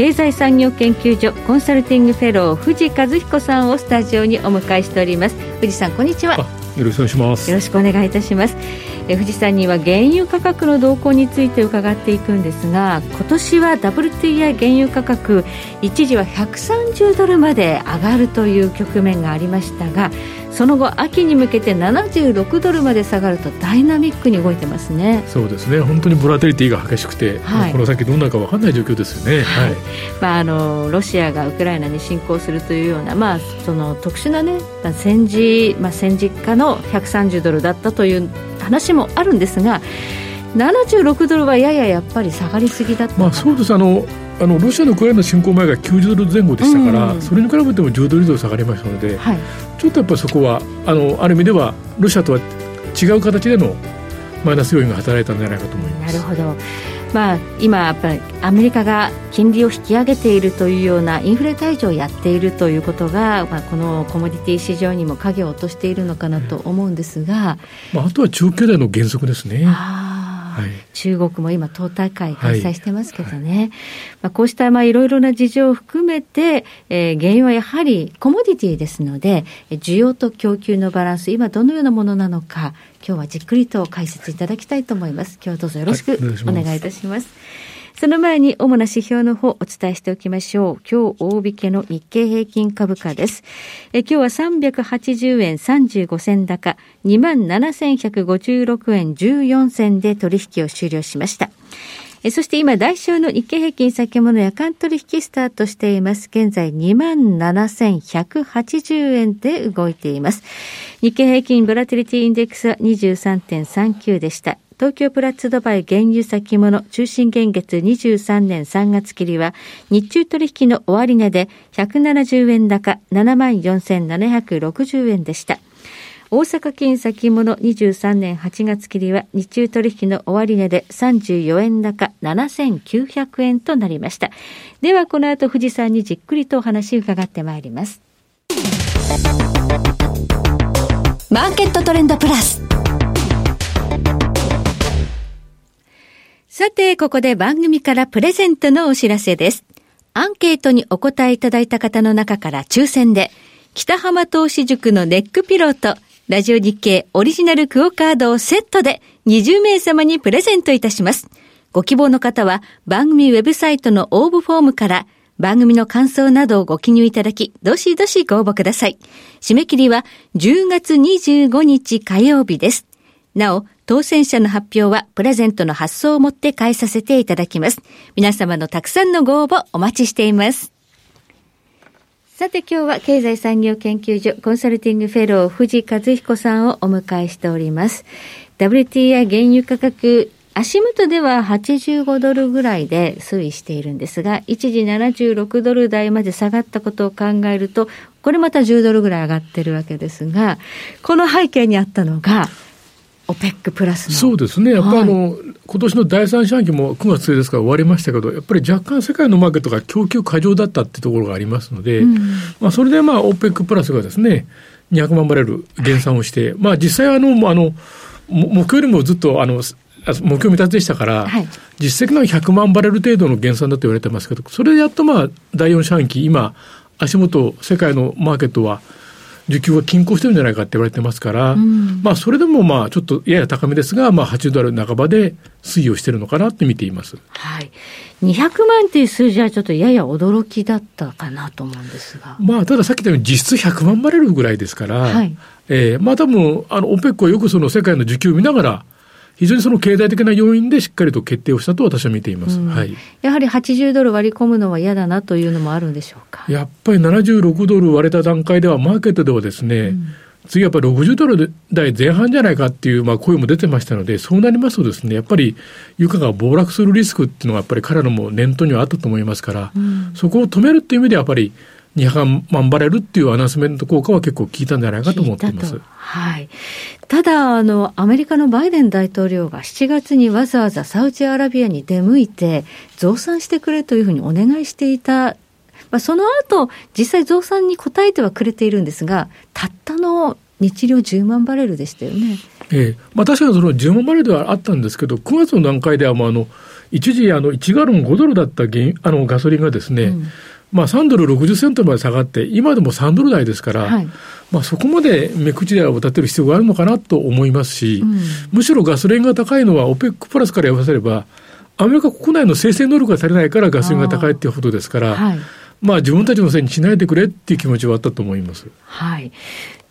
経済産業研究所コンサルティングフェロー藤和彦さんをスタジオにお迎えしております。藤さんこんにちは。よろしくお願いします。よろしくお願いいたしますえ藤さんには原油価格の動向について伺っていくんですが今年は WTI 原油価格一時は130ドルまで上がるという局面がありましたがその後秋に向けて76ドルまで下がるとダイナミックに動いてますね。そうですね。本当にボラテリティが激しくて、はい、この先どうなるか分かんない状況ですよね、はい、まあ、あのロシアがウクライナに侵攻するというような、まあ、その特殊な、ね、戦時、まあ、戦時下の130ドルだったという話もあるんですが76ドルはやややっぱり下がりすぎだったまあそうです。あのあのロシアのウクライナ侵攻前が90ドル前後でしたから、うん、それに比べても10ドル以上下がりましたので、はい、ちょっとやっぱりそこはあのある意味ではロシアとは違う形でのマイナス要因が働いたんじゃないかと思います。なるほどまあ、今、やっぱりアメリカが金利を引き上げているというようなインフレ退治をやっているということが、まあ、このコモディティ市場にも影を落としているのかなと思うんですが、まあ、あとは中経済の減速ですね。はい、中国も今、党大会開催してますけどね、はい、まあ、こうしたいろいろな事情を含めて、えー、原因はやはりコモディティですので、需要と供給のバランス、今どのようなものなのか、今日はじっくりと解説いただきたいと思います。今日はどうぞよろしくお願いいたします。その前に主な指標の方お伝えしておきましょう。今日大引けの日経平均株価です。え今日は380円35銭高、27,156円14銭で取引を終了しました。えそして今、代償の日経平均先物夜間取引スタートしています。現在27,180円で動いています。日経平均ボラティリティインデックスは23.39でした。東京プラッツドバイ原油先物中心現月23年3月切りは日中取引の終値で170円高74,760円でした。大阪金先物23年8月切りは日中取引の終値で34円高7900円となりました。ではこの後富士山にじっくりとお話伺ってまいります。マーケットトレンドプラス。さて、ここで番組からプレゼントのお知らせです。アンケートにお答えいただいた方の中から抽選で、北浜投資塾のネックピローと、ラジオ日経オリジナルクオカードをセットで20名様にプレゼントいたします。ご希望の方は番組ウェブサイトの応募フォームから番組の感想などをご記入いただき、どしどしご応募ください。締め切りは10月25日火曜日です。なお、当選者の発表はプレゼントの発送をもって返させていただきます。皆様のたくさんのご応募お待ちしています。さて今日は経済産業研究所コンサルティングフェロー藤和彦さんをお迎えしております。WTI 原油価格足元では85ドルぐらいで推移しているんですが、一時76ドル台まで下がったことを考えると、これまた10ドルぐらい上がってるわけですが、この背景にあったのが、オペックプラスそうですね、やっぱりあの、はい、今年の第三四半期も9月末ですから終わりましたけど、やっぱり若干世界のマーケットが供給過剰だったってところがありますので、うん、まあ、それでまあ、オペックプラスがですね、200万バレル減産をして、はい、まあ、実際あの、あの、目標よりもずっとあの、目標未達でしたから、はい、実績の100万バレル程度の減産だと言われてますけど、それでやっとまあ、第4四半期、今、足元、世界のマーケットは、需給が均衡してるんじゃないかって言われてますから、うん、まあそれでもまあちょっとやや高めですが、まあ80ドル半ばで推移をしてるのかなって見ています。はい。200万っていう数字はちょっとやや驚きだったかなと思うんですが。まあたださっき言ったように実質100万バレルぐらいですから、はい、えー、まあ多分、あの、オペックはよくその世界の需給を見ながら、非常にその経済的な要因でしっかりと決定をしたと私は見ています、うん、はい、やはり80ドル割り込むのは嫌だなというのもあるんでしょうか？やっぱり76ドル割れた段階では、マーケットではですね、うん、次やっぱり60ドル台前半じゃないかっていうまあ声も出てましたので、そうなりますとですね、やっぱり床が暴落するリスクっていうのがやっぱり彼らも念頭にはあったと思いますから、うん、そこを止めるっていう意味ではやっぱり200万バレルっていうアナウンスメント効果は結構効いたんじゃないかと思っています。はい。ただ、あの、アメリカのバイデン大統領が7月にわざわざサウジアラビアに出向いて、増産してくれというふうにお願いしていたまあ、その後、実際増産に応えてはくれているんですが、たったの日量10万バレルでしたよね。ええまあ、確かにその10万バレルではあったんですけど、9月の段階ではもうあの、一時あの1ガロン5ドルだった原あのガソリンがですね、うん、まあ、3ドル60セントまで下がって、今でも3ドル台ですから、はい、まあ、そこまで目口でを立てる必要があるのかなと思いますし、うん、むしろガソリンが高いのは OPEC プラスから言わせれば、アメリカ国内の生成能力が足りないからガソリンが高いっていうことですから、はい、まあ自分たちのせいにしないでくれっていう気持ちはあったと思います。はい。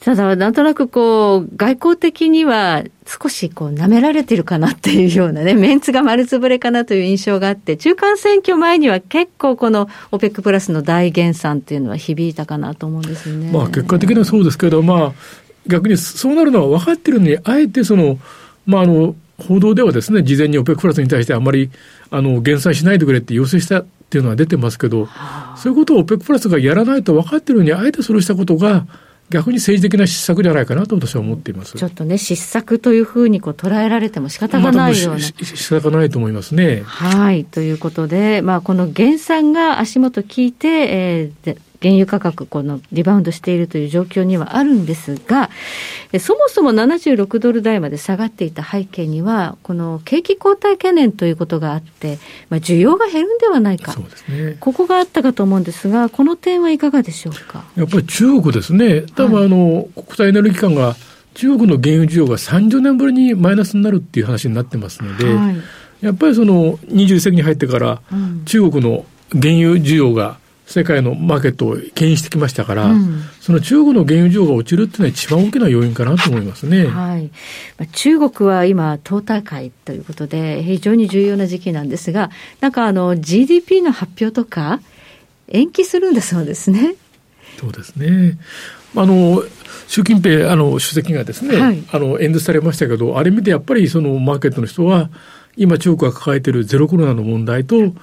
ただ、なんとなくこう、外交的には少しこう、舐められてるかなっていうようなね、メンツが丸つぶれかなという印象があって、中間選挙前には結構この OPEC プラスの大減産っていうのは響いたかなと思うんですよね。まあ結果的にはそうですけど、まあ逆にそうなるのは分かってるのに、あえてその、まああの、報道ではですね、事前に OPEC プラスに対してあまり、あの、減産しないでくれって要請したっていうのは出てますけど、そういうことを OPEC プラスがやらないと分かってるのに、あえてそれをしたことが、逆に政治的な失策じゃないかなと私は思っていますちょっとね、失策というふうにこう捉えられても仕方がないような。仕方ないと思いますね。はい。ということで、まあ、この減産が足元効いて、えー、原油価格、このリバウンドしているという状況にはあるんですが、そもそも76ドル台まで下がっていた背景には、この景気後退懸念ということがあって、まあ、需要が減るんではないか、ね、ここがあったかと思うんですが、この点はいかがでしょうか？やっぱり中国ですね、多分あの、はい、国際エネルギー機関が、中国の原油需要が30年ぶりにマイナスになるっていう話になってますので、はい、やっぱりその21世紀に入ってから、中国の原油需要が世界のマーケットを牽引してきましたから、うん、その中国の原油需要が落ちるっていうのは一番大きな要因かなと思いますね。はい。中国は今、党大会ということで、非常に重要な時期なんですが、なんかあの、GDP の発表とか、延期するんだそうですね。そうですね。あの、習近平あの主席がですね、はい、あの演説されましたけど、あれ見てやっぱりそのマーケットの人は、今中国が抱えているゼロコロナの問題と、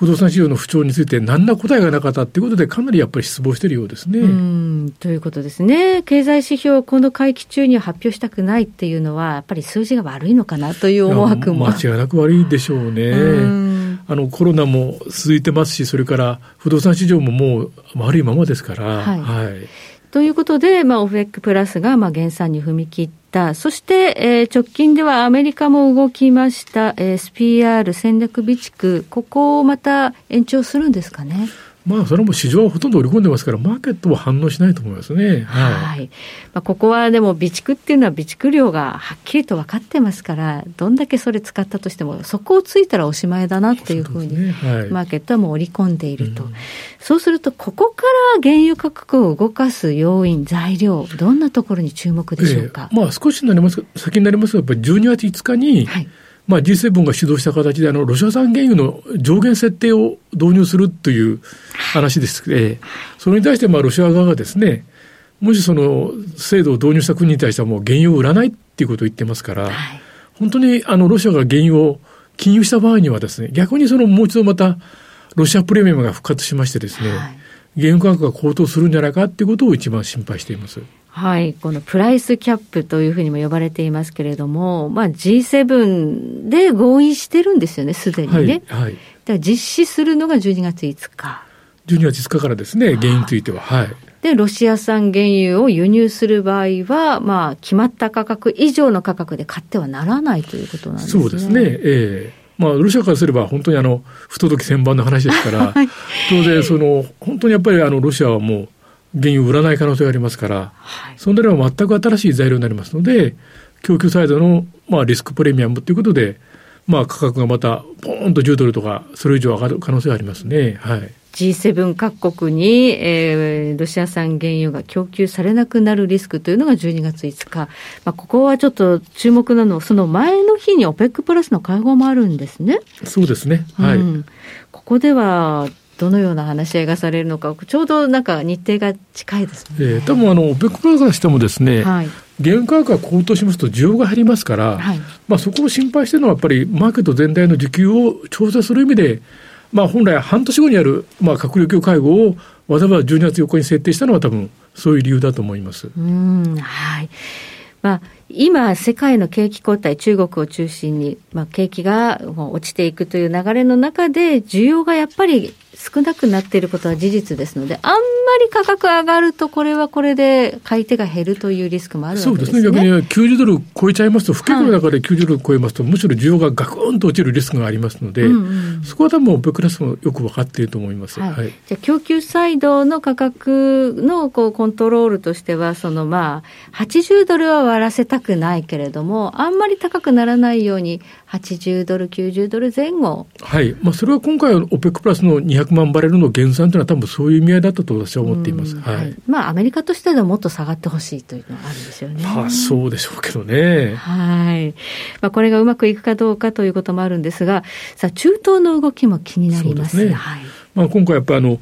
不動産市場の不調について何ら答えがなかったということで、かなりやっぱり失望しているようですね。うんということですね。経済指標、この会期中には発表したくないっていうのは、やっぱり数字が悪いのかなという思惑も。間違いなく悪いでしょうね。うあのコロナも続いてますし、それから不動産市場ももう悪いままですから。はい、はいということで、まあ、オフェックプラスが、まあ、減産に踏み切っ。そして、えー、直近ではアメリカも動きました、えー、SPR 戦略備蓄、ここをまた延長するんですかね？まあ、それも市場はほとんど織り込んでますから、マーケットは反応しないと思いますね。はい。はい、まあ、ここはでも、備蓄っていうのは備蓄量がはっきりと分かってますから、どんだけそれ使ったとしても、そこをついたらおしまいだなっていうふうに、ねはい、マーケットはもう織り込んでいると。うん、そうすると、ここから原油価格を動かす要因、材料、どんなところに注目でしょうか？えー、まあ、少しになります、先になりますが、やっぱり12月5日に、はいまあ、G7 が主導した形であの、ロシア産原油の上限設定を導入するという話ですので、それに対してまあロシア側がですね、もしその制度を導入した国に対してはもう原油を売らないっていうことを言ってますから、本当にあのロシアが原油を禁輸した場合にはですね、逆にそのもう一度またロシアプレミアムが復活しましてですね、原油価格が高騰するんじゃないかっていうことを一番心配しています。はい、このプライスキャップというふうにも呼ばれていますけれども、まあ、G7 で合意してるんですよね、すでにね。はい、はい、だ実施するのが12月5日。12月5日からですね、原因については。はい。で、ロシア産原油を輸入する場合は、まあ、決まった価格以上の価格で買ってはならないということなんですね。そうですね。ええーまあ、ロシアからすれば本当にあの不届き千番の話ですから、はい、当然その本当にやっぱりあのロシアはもう原油を売らない可能性がありますから、はい、それらは全く新しい材料になりますので、供給サイドの、まあ、リスクプレミアムということで、まあ、価格がまたポーンと10ドルとか、それ以上上がる可能性がありますね。はい。G7 各国に、えー、ロシア産原油が供給されなくなるリスクというのが12月5日。まあ、ここはちょっと注目なのは、その前の日に OPEC プラスの会合もあるんですね。そうですね。はい。うん、ここでは、どのような話し合いがされるのか、ちょうどなんか日程が近いですね。えー、多分あの、オペックプラスとしてもですね、はい、原油価格が高騰しますと需要が減りますから、はい、まあそこを心配してるのはやっぱりマーケット全体の需給を調整する意味で、まあ、本来半年後にある、まあ、閣僚級会合をわざわざ12月4日に設定したのは多分そういう理由だと思います。うんはいまあ、今、世界の景気後退、中国を中心に、まあ、景気が落ちていくという流れの中で、需要がやっぱり少なくなっていることは事実ですので、あんまり価格上がると、これはこれで買い手が減るというリスクもあるわけですね。そうですね。逆に90ドル超えちゃいますと、不景気の中で90ドル超えますと、はい、むしろ需要がガクンと落ちるリスクがありますので、うんうん、そこは多分、オペクラスもよく分かっていると思います。はい。はい、じゃ供給サイドの価格のこうコントロールとしては、そのまあ、80ドルは割らせたくないけれども、あんまり高くならないように、80ドル、90ドル前後。はい。まあ、それは今回、オペックプラスの200万バレルの減産というのは、多分そういう意味合いだったと私は思っています。はい。まあ、アメリカとしてはもっと下がってほしいというのはあるんですよね。まあ、そうでしょうけどね。はい。まあ、これがうまくいくかどうかということもあるんですが、さあ、中東の動きも気になります。すね。はい。まあ、今回やっぱりあ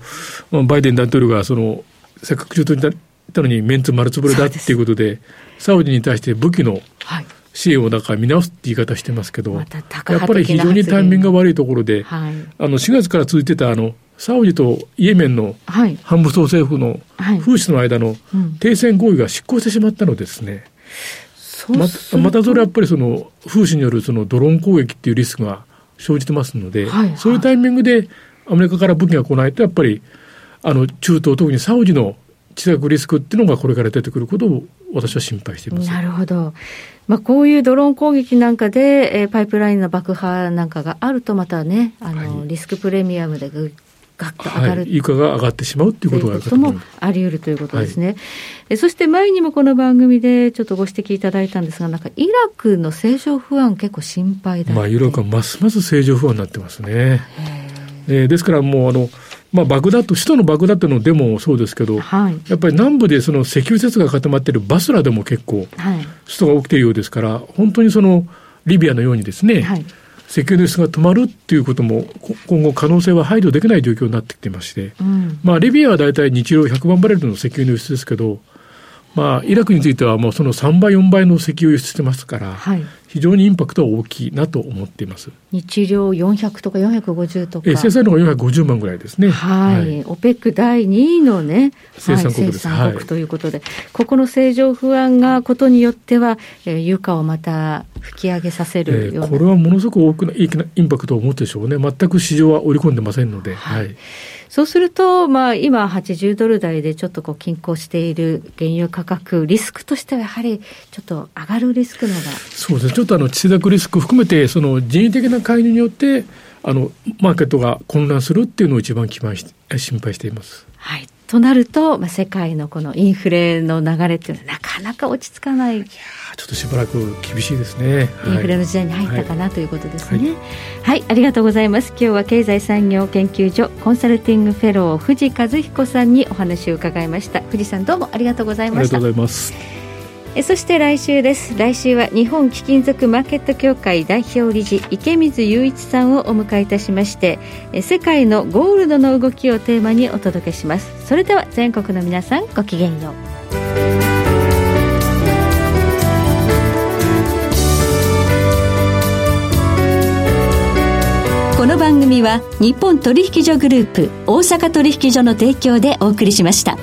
の、バイデン大統領が、その、せっかく中東にいたのにメンツ丸つぶれだっていうことで、サウジに対して武器の、はい支援をだから見直すって言い方してますけど、ま、やっぱり非常にタイミングが悪いところで、はい、あの4月から続いてたあのサウジとイエメンの反武装政府の風刺の間の停戦合意が失効してしまったのですね。ままたそれはやっぱりその風刺によるそのドローン攻撃っていうリスクが生じてますので、はい。はい、そういうタイミングでアメリカから武器が来ないとやっぱりあの中東特にサウジの地政リスクっていうのがこれから出てくることを私は心配しています。なるほど。まあ、こういうドローン攻撃なんかで、えー、パイプラインの爆破なんかがあると、またね、あの、はい、リスクプレミアムでぐガッと上がる、はい、以下が上がってしまうということもあり得るということですね、はい、えそして前にもこの番組でちょっとご指摘いただいたんですが、なんかイラクの政情不安、結構心配だまあ、イラクはますます政情不安になってますね。えー、ですからもうあのまあ、バグダッド、首都のバグダッドのデモもそうですけど、はい、やっぱり南部でその石油施設が固まっているバスラでも結構、首都が起きているようですから、本当にそのリビアのようにですね、はい、石油の輸出が止まるっていうことも、今後可能性は排除できない状況になってきてまして、うん、まあ、リビアは大体日量100万バレルの石油の輸出ですけど、まあ、イラクについてはもうその3倍、4倍の石油を輸出してますから、はい、非常にインパクトは大きいなと思っています日量400とか450とか。え生産量が450万ぐらいですね。はい。はい、オペック第2位のね、生産国です。はい、生産国ということで、はい、ここの正常不安がことによっては、えー、油価をまた吹き上げさせるような、えー、これはものすごく大きなインパクトを持つでしょうね。全く市場は織り込んでませんので。はい、はいそうすると、まあ、今80ドル台でちょっとこう均衡している原油価格、リスクとしてはやはりちょっと上がるリスクのが。そうですね。ちょっとあの、地政学リスク含めて、その人為的な介入によって、あの、マーケットが混乱するっていうのを一番心配しています。はい。となると、まあ、世界のこのインフレの流れっていうのはなかなか落ち着かない。いやちょっとしばらく厳しいですね。インフレの時代に入ったかな、はい、ということですね、はい、はい。ありがとうございます。今日は経済産業研究所コンサルティングフェロー藤和彦さんにお話を伺いました。藤さんどうもありがとうございました。ありがとうございます。そして来週です。来週は日本貴金属マーケット協会代表理事池水雄一さんをお迎えいたしまして世界のゴールドの動きをテーマにお届けします。それでは全国の皆さんごきげんよう。この番組は日本取引所グループ大阪取引所の提供でお送りしました。